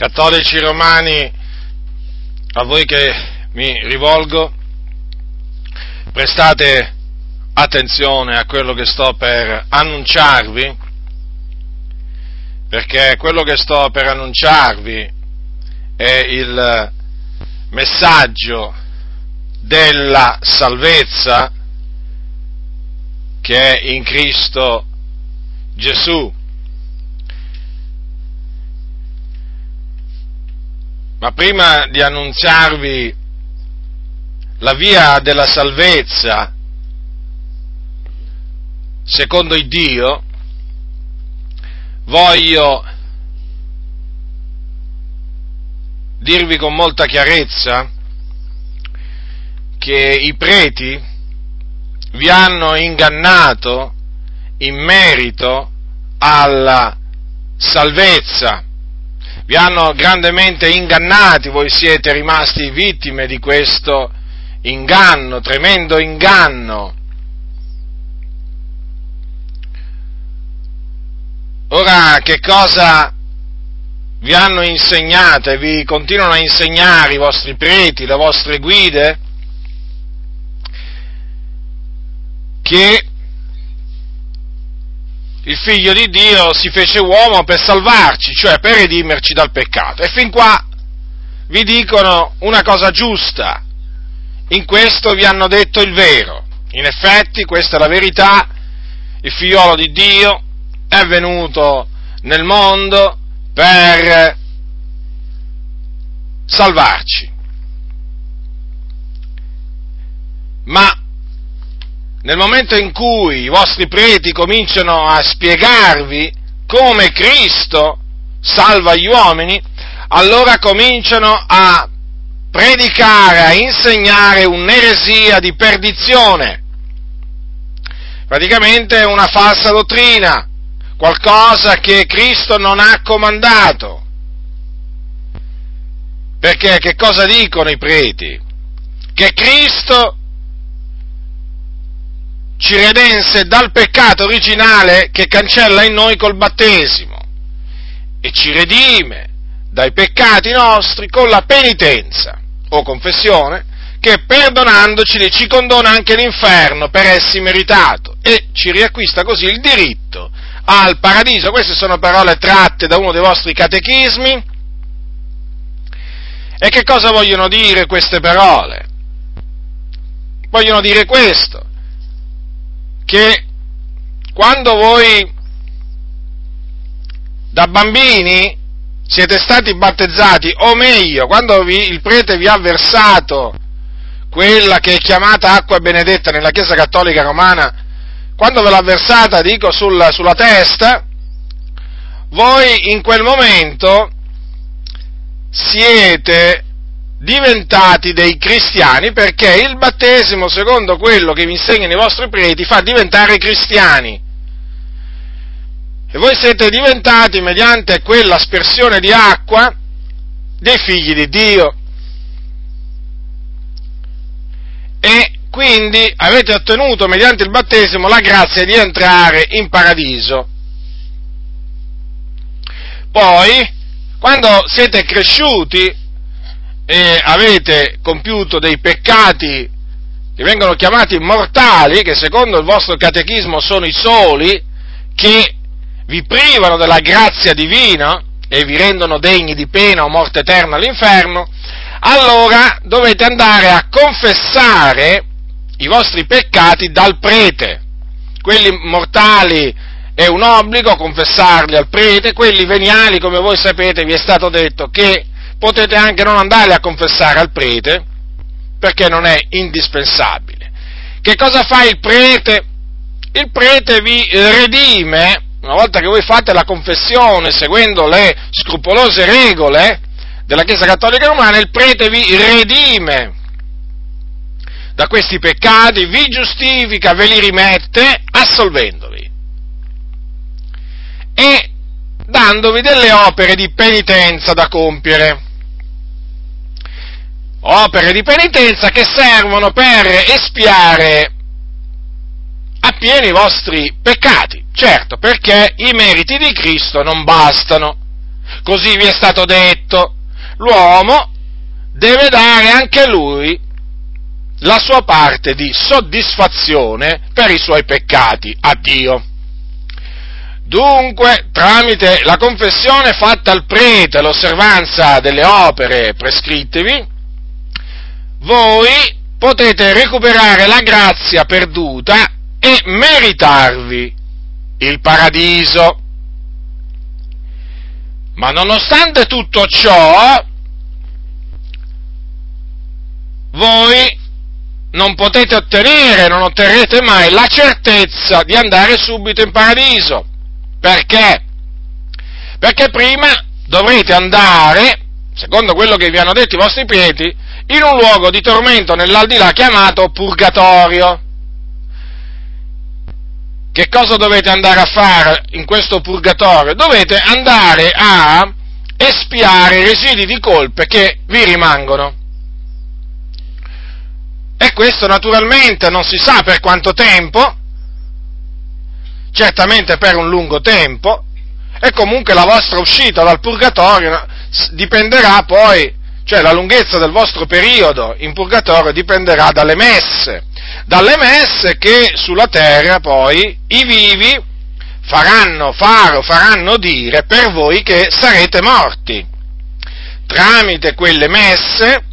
cattolici romani, a voi che mi rivolgo, prestate attenzione a quello che sto per annunciarvi, perché quello che sto per annunciarvi è il messaggio della salvezza che è in Cristo Gesù. Ma prima di annunziarvi la via della salvezza secondo il Dio, voglio dirvi con molta chiarezza che i preti vi hanno ingannato in merito alla salvezza, vi hanno grandemente ingannati, voi siete rimasti vittime di questo inganno, tremendo inganno. Ora, che cosa vi hanno insegnato e vi continuano a insegnare i vostri preti, le vostre guide? Che il figlio di Dio si fece uomo per salvarci, cioè per redimerci dal peccato. E fin qua vi dicono una cosa giusta, in questo vi hanno detto il vero. In effetti, questa è la verità, il figliolo di Dio è venuto nel mondo per salvarci. Ma nel momento in cui i vostri preti cominciano a spiegarvi come Cristo salva gli uomini, allora cominciano a predicare, a insegnare un'eresia di perdizione, praticamente una falsa dottrina, qualcosa che Cristo non ha comandato. Perché che cosa dicono i preti? Che Cristo ci redense dal peccato originale che cancella in noi col battesimo e ci redime dai peccati nostri con la penitenza o confessione che perdonandoci ci condona anche l'inferno per essi meritato e ci riacquista così il diritto al paradiso. Queste sono parole tratte da uno dei vostri catechismi. E che cosa vogliono dire queste parole? Vogliono dire questo, che quando voi da bambini siete stati battezzati, o meglio, quando vi, il prete vi ha versato quella che è chiamata acqua benedetta nella Chiesa Cattolica Romana, quando ve l'ha versata, dico, sulla, sulla testa, voi in quel momento siete diventati dei cristiani perché il battesimo, secondo quello che vi insegnano i vostri preti, fa diventare cristiani. E voi siete diventati, mediante quell'aspersione di acqua, dei figli di Dio. E quindi avete ottenuto, mediante il battesimo, la grazia di entrare in paradiso. Poi, quando siete cresciuti, e avete compiuto dei peccati che vengono chiamati mortali, che secondo il vostro catechismo sono i soli che vi privano della grazia divina e vi rendono degni di pena o morte eterna all'inferno, allora dovete andare a confessare i vostri peccati dal prete. Quelli mortali è un obbligo confessarli al prete, quelli veniali, come voi sapete, vi è stato detto che potete anche non andare a confessare al prete, perché non è indispensabile. Che cosa fa il prete? Il prete vi redime, una volta che voi fate la confessione seguendo le scrupolose regole della Chiesa Cattolica Romana, il prete vi redime da questi peccati, vi giustifica, ve li rimette, assolvendovi. E dandovi delle opere di penitenza da compiere opere di penitenza che servono per espiare appieno i vostri peccati. Certo, perché i meriti di Cristo non bastano. così vi è stato detto, l'uomo deve dare anche lui la sua parte di soddisfazione per i suoi peccati a Dio. Dunque, tramite la confessione fatta al prete, l'osservanza delle opere prescrittevi, voi potete recuperare la grazia perduta e meritarvi il paradiso. Ma nonostante tutto ciò, voi non potete ottenere, non otterrete mai la certezza di andare subito in paradiso. Perché? Perché prima dovrete andare, secondo quello che vi hanno detto i vostri preti, in un luogo di tormento nell'aldilà chiamato purgatorio. Che cosa dovete andare a fare in questo purgatorio? Dovete andare a espiare i residui di colpe che vi rimangono. E questo naturalmente non si sa per quanto tempo, certamente per un lungo tempo, e comunque la vostra uscita dal purgatorio dipenderà poi, cioè la lunghezza del vostro periodo in purgatorio dipenderà dalle messe, dalle messe che sulla terra poi i vivi faranno fare o faranno dire per voi che sarete morti. Tramite quelle messe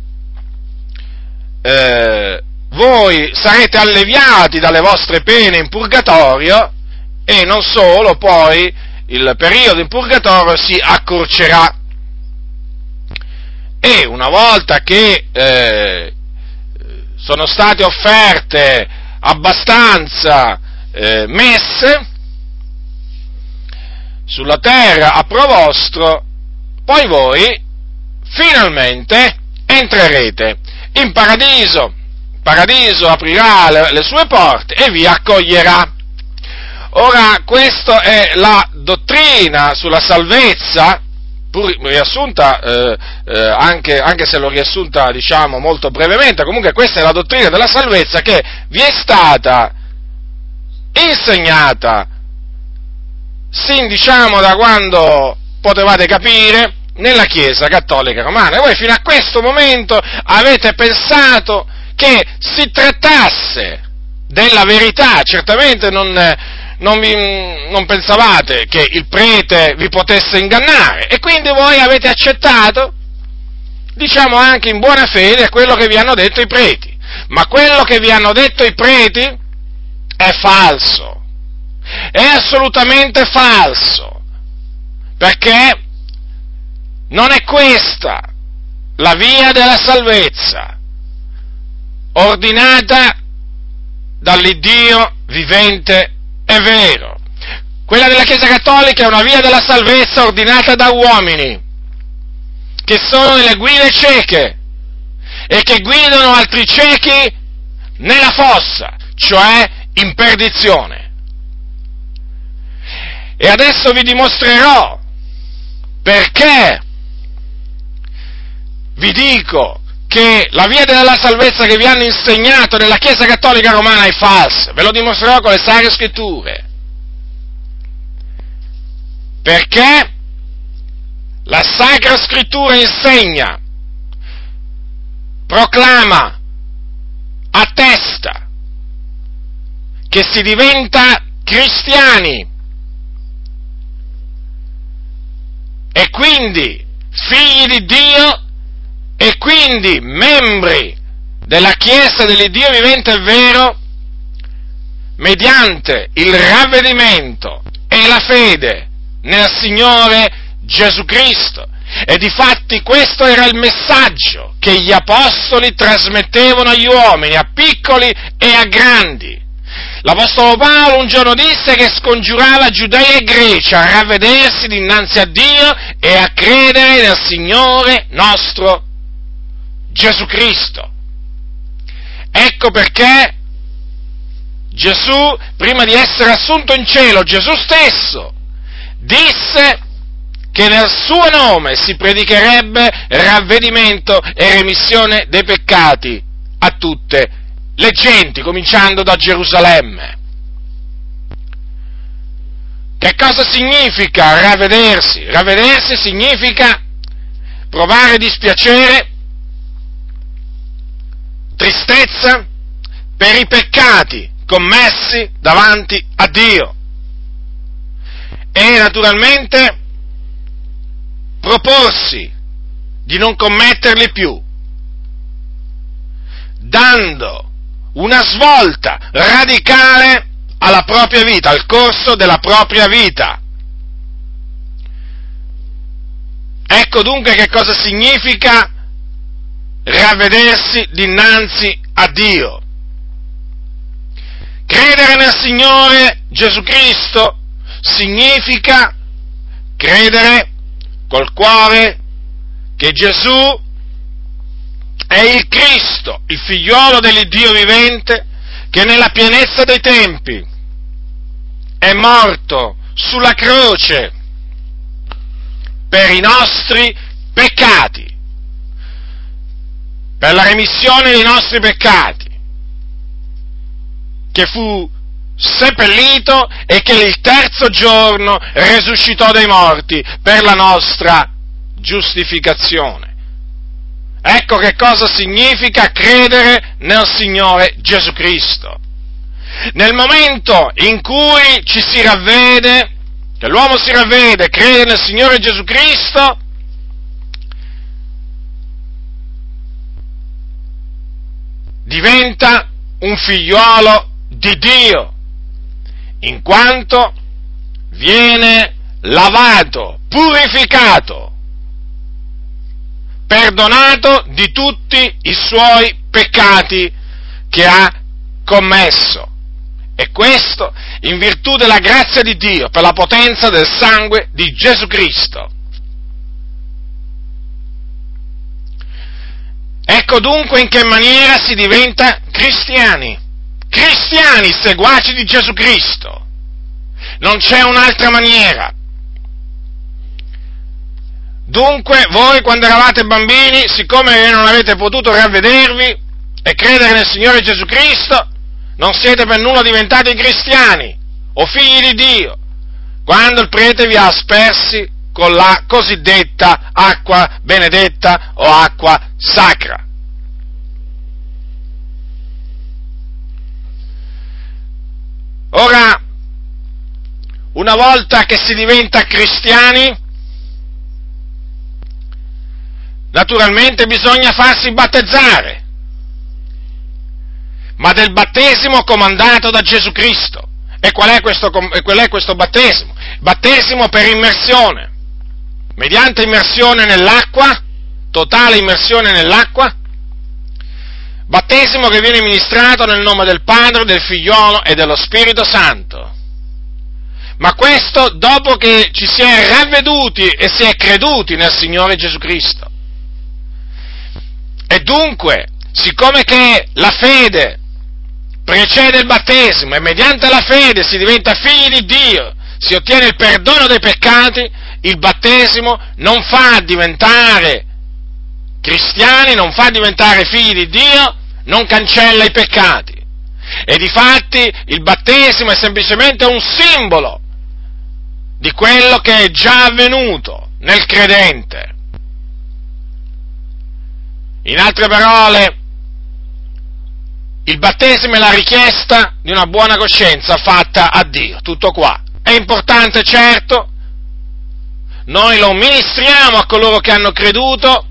eh, voi sarete alleviati dalle vostre pene in purgatorio e non solo, poi il periodo in purgatorio si accorcerà. E una volta che eh, sono state offerte abbastanza eh, messe sulla terra a pro vostro, poi voi finalmente entrerete in paradiso. Paradiso aprirà le, le sue porte e vi accoglierà. Ora, questa è la dottrina sulla salvezza, pur riassunta, eh, eh, anche, anche, se l'ho riassunta, diciamo, molto brevemente, comunque questa è la dottrina della salvezza che vi è stata insegnata, sin, diciamo, da quando potevate capire, nella Chiesa Cattolica Romana. E voi fino a questo momento avete pensato che si trattasse della verità, certamente non, non, vi, non, pensavate che il prete vi potesse ingannare. E quindi voi avete accettato, diciamo anche in buona fede, quello che vi hanno detto i preti. Ma quello che vi hanno detto i preti è falso, è assolutamente falso, perché non è questa la via della salvezza, ordinata dall'Iddio vivente e vero. Quella della Chiesa Cattolica è una via della salvezza ordinata da uomini, che sono nelle guide cieche e che guidano altri ciechi nella fossa, cioè in perdizione. E adesso vi dimostrerò perché vi dico che la via della salvezza che vi hanno insegnato nella Chiesa Cattolica Romana è falsa, ve lo dimostrerò con le Sacre Scritture. Perché la Sacra Scrittura insegna, proclama, attesta che si diventa cristiani e quindi figli di Dio e quindi membri della Chiesa dell'Iddio vivente e vero mediante il ravvedimento e la fede nel Signore Gesù Cristo. E difatti questo era il messaggio che gli apostoli trasmettevano agli uomini, a piccoli e a grandi. L'Apostolo Paolo un giorno disse che scongiurava Giudea e Grecia a ravvedersi dinanzi a Dio e a credere nel Signore nostro Gesù Cristo. Ecco perché Gesù, prima di essere assunto in cielo, Gesù stesso disse che nel suo nome si predicherebbe ravvedimento e remissione dei peccati a tutte le genti, cominciando da Gerusalemme. Che cosa significa ravvedersi? Ravvedersi significa provare dispiacere, tristezza per i peccati commessi davanti a Dio e naturalmente proporsi di non commetterli più, dando una svolta radicale alla propria vita, al corso della propria vita. Ecco dunque che cosa significa ravvedersi dinanzi a Dio. Credere nel Signore Gesù Cristo significa credere col cuore che Gesù è il Cristo, il figliolo dell'Iddio vivente, che nella pienezza dei tempi è morto sulla croce per i nostri peccati, per la remissione dei nostri peccati, che fu seppellito e che il terzo giorno resuscitò dai morti per la nostra giustificazione. Ecco che cosa significa credere nel Signore Gesù Cristo. Nel momento in cui ci si ravvede, che l'uomo si ravvede, crede nel Signore Gesù Cristo, diventa un figliuolo di Dio, in quanto viene lavato, purificato, perdonato di tutti i suoi peccati che ha commesso. E questo in virtù della grazia di Dio, per la potenza del sangue di Gesù Cristo. Ecco dunque in che maniera si diventa cristiani cristiani seguaci di Gesù Cristo. Non c'è un'altra maniera. Dunque, voi quando eravate bambini, siccome non avete potuto ravvedervi e credere nel Signore Gesù Cristo, non siete per nulla diventati cristiani o figli di Dio, quando il prete vi ha aspersi con la cosiddetta acqua benedetta o acqua sacra. Ora, una volta che si diventa cristiani, naturalmente bisogna farsi battezzare, ma del battesimo comandato da Gesù Cristo. E qual è questo, qual è questo battesimo? Battesimo per immersione, mediante immersione nell'acqua, totale immersione nell'acqua, Battesimo che viene ministrato nel nome del Padre, del Figliolo e dello Spirito Santo. Ma questo dopo che ci si è ravveduti e si è creduti nel Signore Gesù Cristo. E dunque, siccome che la fede precede il battesimo e mediante la fede si diventa figli di Dio, si ottiene il perdono dei peccati, il battesimo non fa diventare cristiani, non fa diventare figli di Dio, non cancella i peccati. E difatti il battesimo è semplicemente un simbolo di quello che è già avvenuto nel credente. In altre parole, il battesimo è la richiesta di una buona coscienza fatta a Dio, tutto qua. È importante, certo, noi lo ministriamo a coloro che hanno creduto,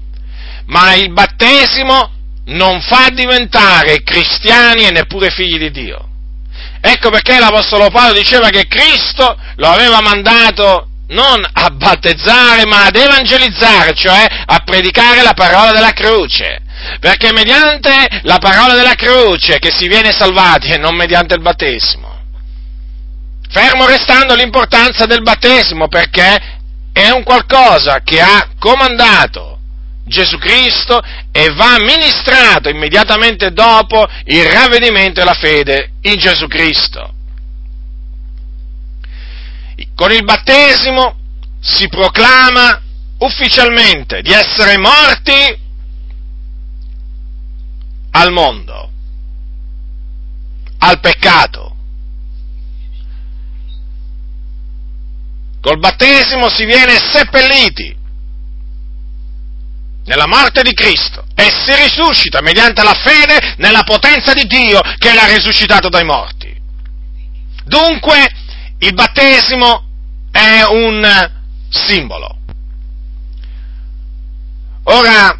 ma il battesimo non fa diventare cristiani e neppure figli di Dio. Ecco perché l'Apostolo Paolo diceva che Cristo lo aveva mandato non a battezzare, ma ad evangelizzare, cioè a predicare la parola della croce. Perché mediante la parola della croce che si viene salvati e non mediante il battesimo. Fermo restando l'importanza del battesimo perché è un qualcosa che ha comandato Gesù Cristo e va ministrato immediatamente dopo il ravvedimento e la fede in Gesù Cristo. Con il battesimo si proclama ufficialmente di essere morti al mondo, al peccato. Col battesimo si viene seppelliti nella morte di Cristo e si risuscita mediante la fede nella potenza di Dio che l'ha risuscitato dai morti. Dunque il battesimo è un simbolo. Ora,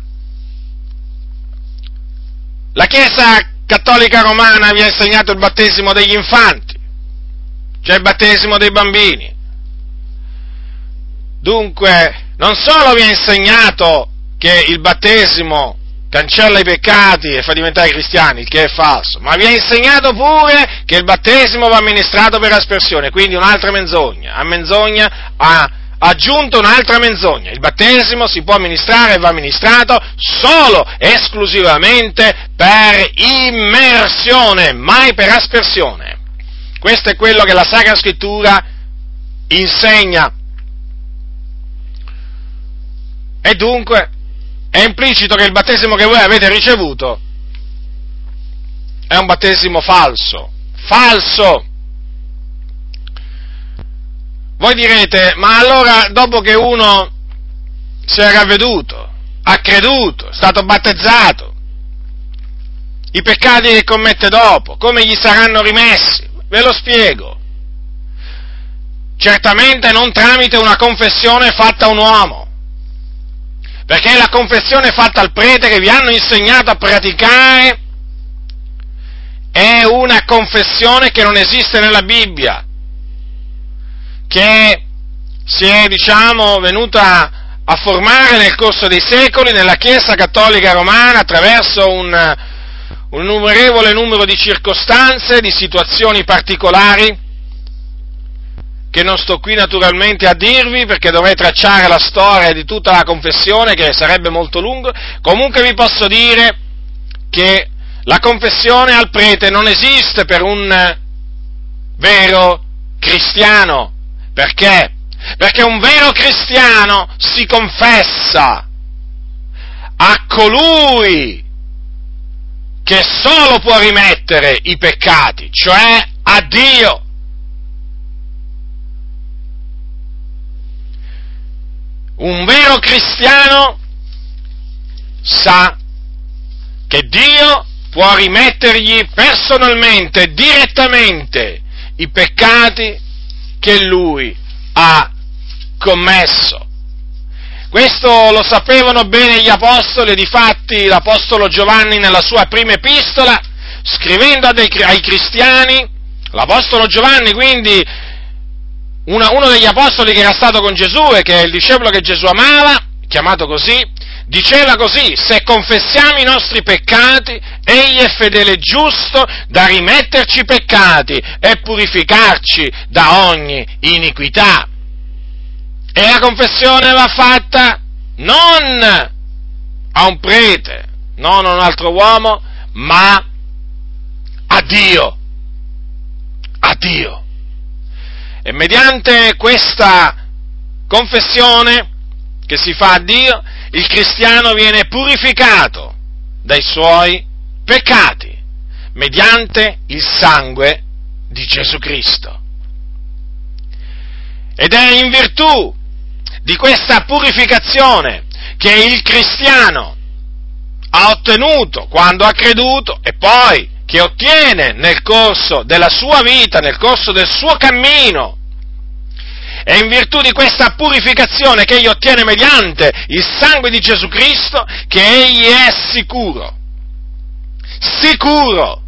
la Chiesa cattolica romana vi ha insegnato il battesimo degli infanti, cioè il battesimo dei bambini. Dunque, non solo vi ha insegnato che il battesimo cancella i peccati e fa diventare cristiani, il che è falso, ma vi ha insegnato pure che il battesimo va amministrato per aspersione, quindi un'altra menzogna, a menzogna ha aggiunto un'altra menzogna, il battesimo si può amministrare e va amministrato solo, esclusivamente per immersione, mai per aspersione. Questo è quello che la Sacra Scrittura insegna. E dunque è implicito che il battesimo che voi avete ricevuto è un battesimo falso, falso. Voi direte, ma allora dopo che uno si è ravveduto, ha creduto, è stato battezzato, i peccati che commette dopo, come gli saranno rimessi? Ve lo spiego. Certamente non tramite una confessione fatta a un uomo, perché la confessione fatta al prete che vi hanno insegnato a praticare è una confessione che non esiste nella Bibbia, che si è, diciamo, venuta a formare nel corso dei secoli nella Chiesa Cattolica Romana attraverso un, un innumerevole numero di circostanze, di situazioni particolari, che non sto qui naturalmente a dirvi perché dovrei tracciare la storia di tutta la confessione che sarebbe molto lungo, comunque vi posso dire che la confessione al prete non esiste per un vero cristiano, perché? Perché un vero cristiano si confessa a colui che solo può rimettere i peccati, cioè a Dio. Un vero cristiano sa che Dio può rimettergli personalmente, direttamente, i peccati che lui ha commesso. Questo lo sapevano bene gli apostoli, difatti l'apostolo Giovanni nella sua prima epistola, scrivendo ai cristiani, l'apostolo Giovanni quindi una, uno degli apostoli che era stato con Gesù e che è il discepolo che Gesù amava, chiamato così, diceva così, se confessiamo i nostri peccati, egli è fedele e giusto da rimetterci i peccati e purificarci da ogni iniquità. E la confessione va fatta non a un prete, non a un altro uomo, ma a Dio. A Dio. E mediante questa confessione che si fa a Dio, il cristiano viene purificato dai suoi peccati mediante il sangue di Gesù Cristo. Ed è in virtù di questa purificazione che il cristiano ha ottenuto quando ha creduto e poi che ottiene nel corso della sua vita, nel corso del suo cammino. È in virtù di questa purificazione che egli ottiene mediante il sangue di Gesù Cristo che egli è sicuro, sicuro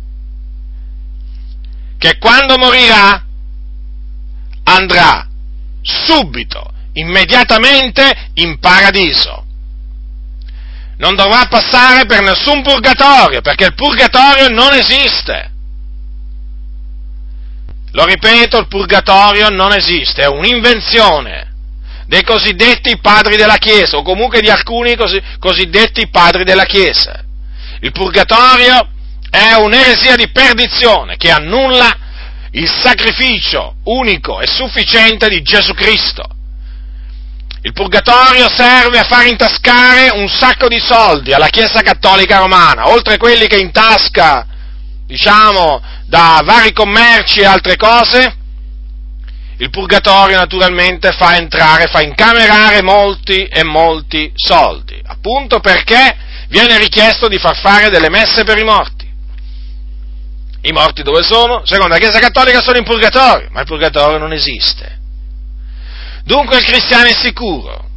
che quando morirà andrà subito, immediatamente in paradiso non dovrà passare per nessun purgatorio, perché il purgatorio non esiste. Lo ripeto, il purgatorio non esiste, è un'invenzione dei cosiddetti padri della Chiesa, o comunque di alcuni cos- cosiddetti padri della Chiesa. Il purgatorio è un'eresia di perdizione che annulla il sacrificio unico e sufficiente di Gesù Cristo il purgatorio serve a far intascare un sacco di soldi alla Chiesa Cattolica Romana, oltre quelli che intasca, diciamo, da vari commerci e altre cose. il purgatorio naturalmente fa entrare, fa incamerare molti e molti soldi, appunto perché viene richiesto di far fare delle messe per i morti. I morti dove sono? Secondo la Chiesa Cattolica sono in purgatorio, ma il purgatorio non esiste. Dunque il cristiano è sicuro,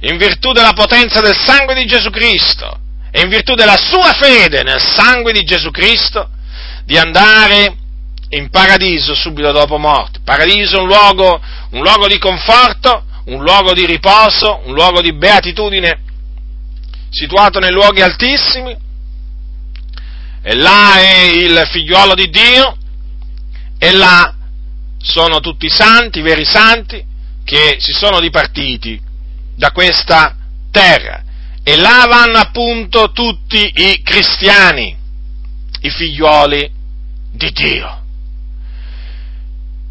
in virtù della potenza del sangue di Gesù Cristo e in virtù della sua fede nel sangue di Gesù Cristo, di andare in paradiso subito dopo morte. Paradiso è un luogo, un luogo di conforto, un luogo di riposo, un luogo di beatitudine, situato nei luoghi altissimi, e là è il figliuolo di Dio, e là sono tutti i santi, i veri santi, che si sono dipartiti da questa terra. E là vanno appunto tutti i cristiani, i figlioli di Dio.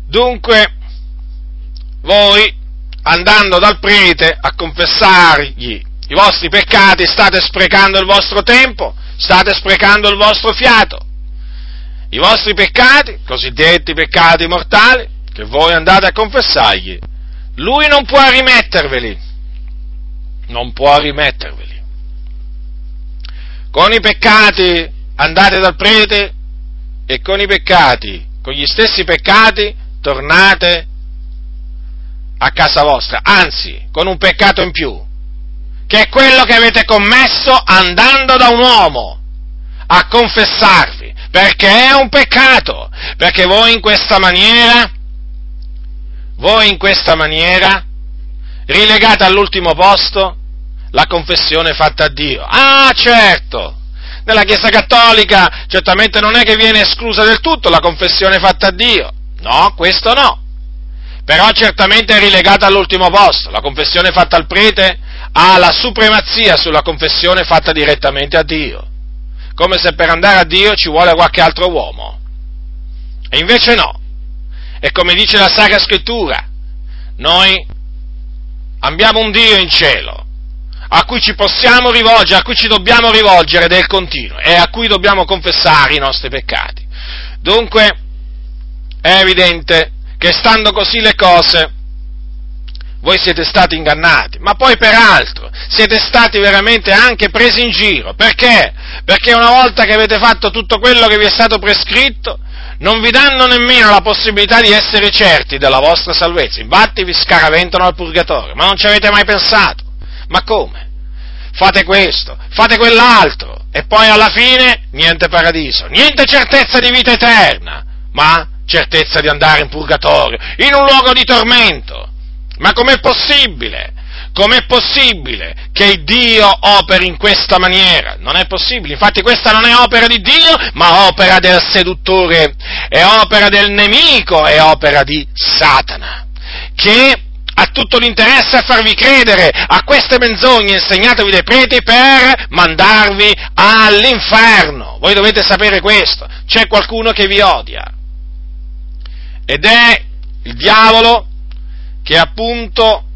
Dunque, voi, andando dal prete a confessargli i vostri peccati, state sprecando il vostro tempo, state sprecando il vostro fiato. I vostri peccati, cosiddetti peccati mortali, che voi andate a confessargli, lui non può rimetterveli. Non può rimetterveli. Con i peccati andate dal prete e con i peccati, con gli stessi peccati, tornate a casa vostra, anzi, con un peccato in più, che è quello che avete commesso andando da un uomo a confessarvi, perché è un peccato, perché voi in questa maniera, voi in questa maniera, rilegate all'ultimo posto la confessione fatta a Dio. Ah, certo! Nella Chiesa Cattolica certamente non è che viene esclusa del tutto la confessione fatta a Dio. No, questo no. Però certamente è rilegata all'ultimo posto. La confessione fatta al prete ha la supremazia sulla confessione fatta direttamente a Dio. Come se per andare a Dio ci vuole qualche altro uomo. E invece no. E come dice la Sacra Scrittura, noi abbiamo un Dio in cielo a cui ci possiamo rivolgere, a cui ci dobbiamo rivolgere del continuo e a cui dobbiamo confessare i nostri peccati. Dunque, è evidente che stando così le cose, voi siete stati ingannati, ma poi peraltro siete stati veramente anche presi in giro. Perché? Perché una volta che avete fatto tutto quello che vi è stato prescritto, non vi danno nemmeno la possibilità di essere certi della vostra salvezza. Infatti vi scaraventano al purgatorio, ma non ci avete mai pensato. Ma come? Fate questo, fate quell'altro, e poi alla fine niente paradiso, niente certezza di vita eterna, ma certezza di andare in purgatorio, in un luogo di tormento. Ma com'è possibile? Com'è possibile che Dio operi in questa maniera? Non è possibile, infatti questa non è opera di Dio, ma opera del seduttore, è opera del nemico, è opera di Satana, che ha tutto l'interesse a farvi credere a queste menzogne insegnatevi dai preti per mandarvi all'inferno. Voi dovete sapere questo, c'è qualcuno che vi odia ed è il diavolo che appunto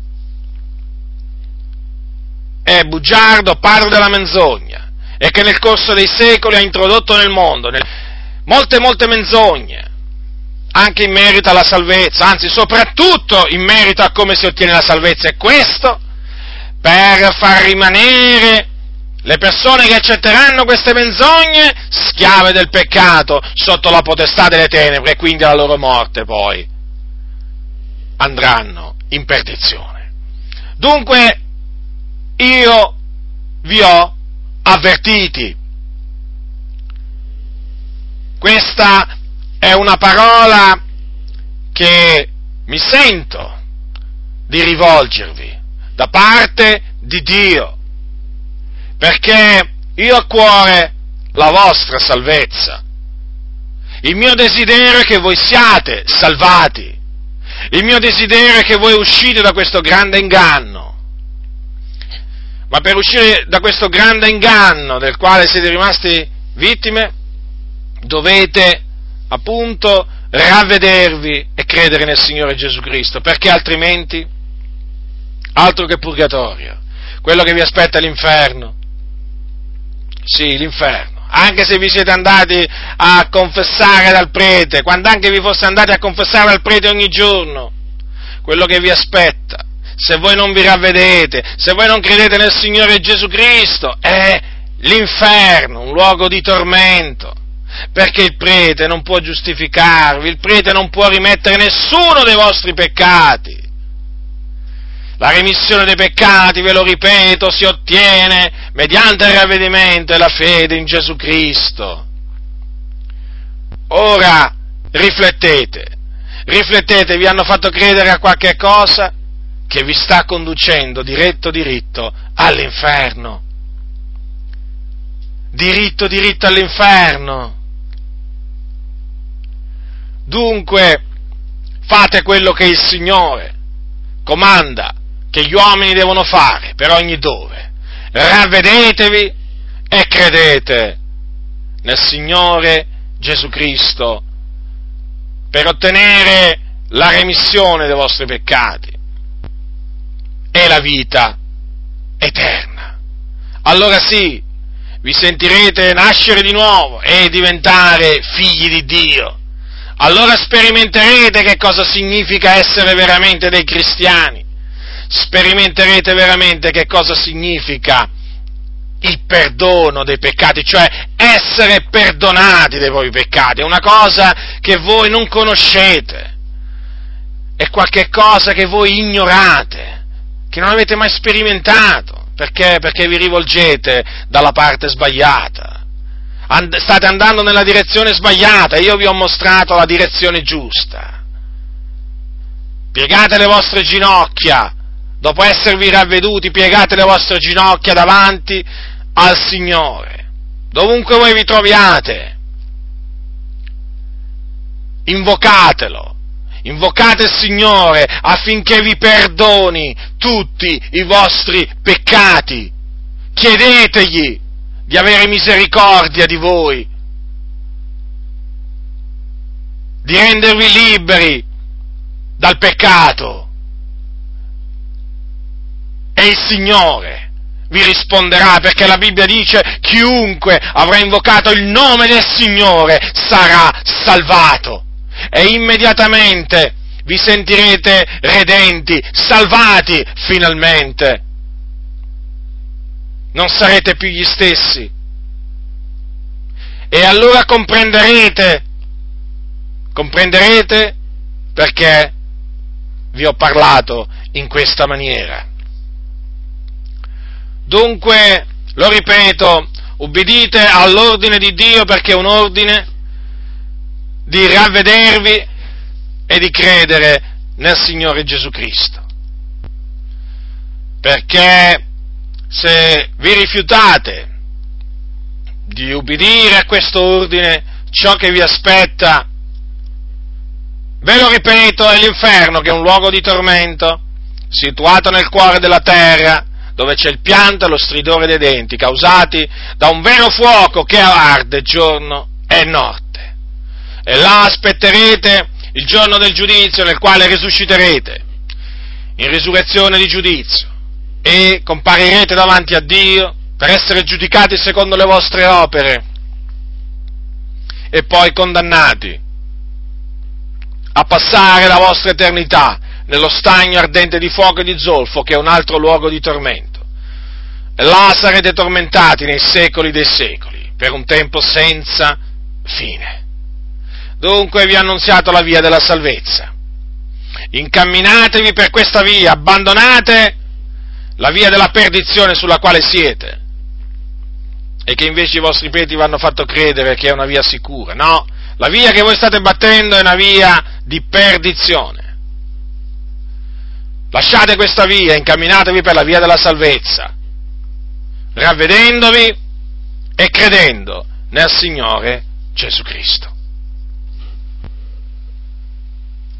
è bugiardo, padre della menzogna e che nel corso dei secoli ha introdotto nel mondo molte, molte menzogne, anche in merito alla salvezza, anzi soprattutto in merito a come si ottiene la salvezza, e questo per far rimanere le persone che accetteranno queste menzogne, schiave del peccato, sotto la potestà delle tenebre, e quindi alla loro morte poi andranno in perdizione. Dunque, io vi ho avvertiti. Questa è una parola che mi sento di rivolgervi da parte di Dio perché io ho a cuore la vostra salvezza. Il mio desiderio è che voi siate salvati. Il mio desiderio è che voi uscite da questo grande inganno. Ma per uscire da questo grande inganno del quale siete rimasti vittime, dovete appunto ravvedervi e credere nel Signore Gesù Cristo, perché altrimenti altro che purgatorio, quello che vi aspetta è l'inferno, sì, l'inferno. anche se vi siete andati a confessare dal prete, quando anche vi foste andati a confessare dal prete ogni giorno, quello che vi aspetta, se voi non vi ravvedete, se voi non credete nel Signore Gesù Cristo, è l'inferno, un luogo di tormento, perché il prete non può giustificarvi, il prete non può rimettere nessuno dei vostri peccati. La remissione dei peccati, ve lo ripeto, si ottiene mediante il ravvedimento e la fede in Gesù Cristo. Ora riflettete, riflettete, vi hanno fatto credere a qualche cosa che vi sta conducendo diretto diritto all'inferno. Diritto diritto all'inferno. Dunque, fate quello che il Signore comanda che gli uomini devono fare per ogni dove. Ravvedetevi e credete nel Signore Gesù Cristo per ottenere la remissione dei vostri peccati e la vita eterna. Allora sì, vi sentirete nascere di nuovo e diventare figli di Dio. Allora sperimenterete che cosa significa essere veramente dei cristiani sperimenterete veramente che cosa significa il perdono dei peccati, cioè essere perdonati dei propri peccati, è una cosa che voi non conoscete, è qualche cosa che voi ignorate, che non avete mai sperimentato, perché? Perché vi rivolgete dalla parte sbagliata, And- state andando nella direzione sbagliata, io vi ho mostrato la direzione giusta. Piegate le vostre ginocchia dopo esservi ravveduti, piegate le vostre ginocchia davanti al Signore, dovunque voi vi troviate. Invocatelo, invocate il Signore affinché vi perdoni tutti i vostri peccati. Chiedetegli di avere misericordia di voi, di rendervi liberi dal peccato. E il Signore vi risponderà perché la Bibbia dice chiunque avrà invocato il nome del Signore sarà salvato e immediatamente vi sentirete redenti, salvati finalmente. Non sarete più gli stessi. E allora comprenderete, comprenderete perché vi ho parlato in questa maniera. Dunque, lo ripeto, ubbidite all'ordine di Dio perché è un ordine di ravvedervi e di credere nel Signore Gesù Cristo. Perché se vi rifiutate di ubbidire a questo ordine, ciò che vi aspetta, ve lo ripeto, è l'inferno che è un luogo di tormento, situato nel cuore della terra, dove c'è il pianto e lo stridore dei denti, causati da un vero fuoco che arde giorno e notte. E là aspetterete il giorno del giudizio nel quale risusciterete, in risurrezione di giudizio, e comparirete davanti a Dio per essere giudicati secondo le vostre opere e poi condannati a passare la vostra eternità nello stagno ardente di fuoco e di zolfo, che è un altro luogo di tormento. E là sarete tormentati nei secoli dei secoli, per un tempo senza fine. Dunque vi ho annunziato la via della salvezza. Incamminatevi per questa via, abbandonate la via della perdizione sulla quale siete e che invece i vostri preti vi hanno fatto credere che è una via sicura. No, la via che voi state battendo è una via di perdizione. Lasciate questa via, incamminatevi per la via della salvezza, ravvedendovi e credendo nel Signore Gesù Cristo.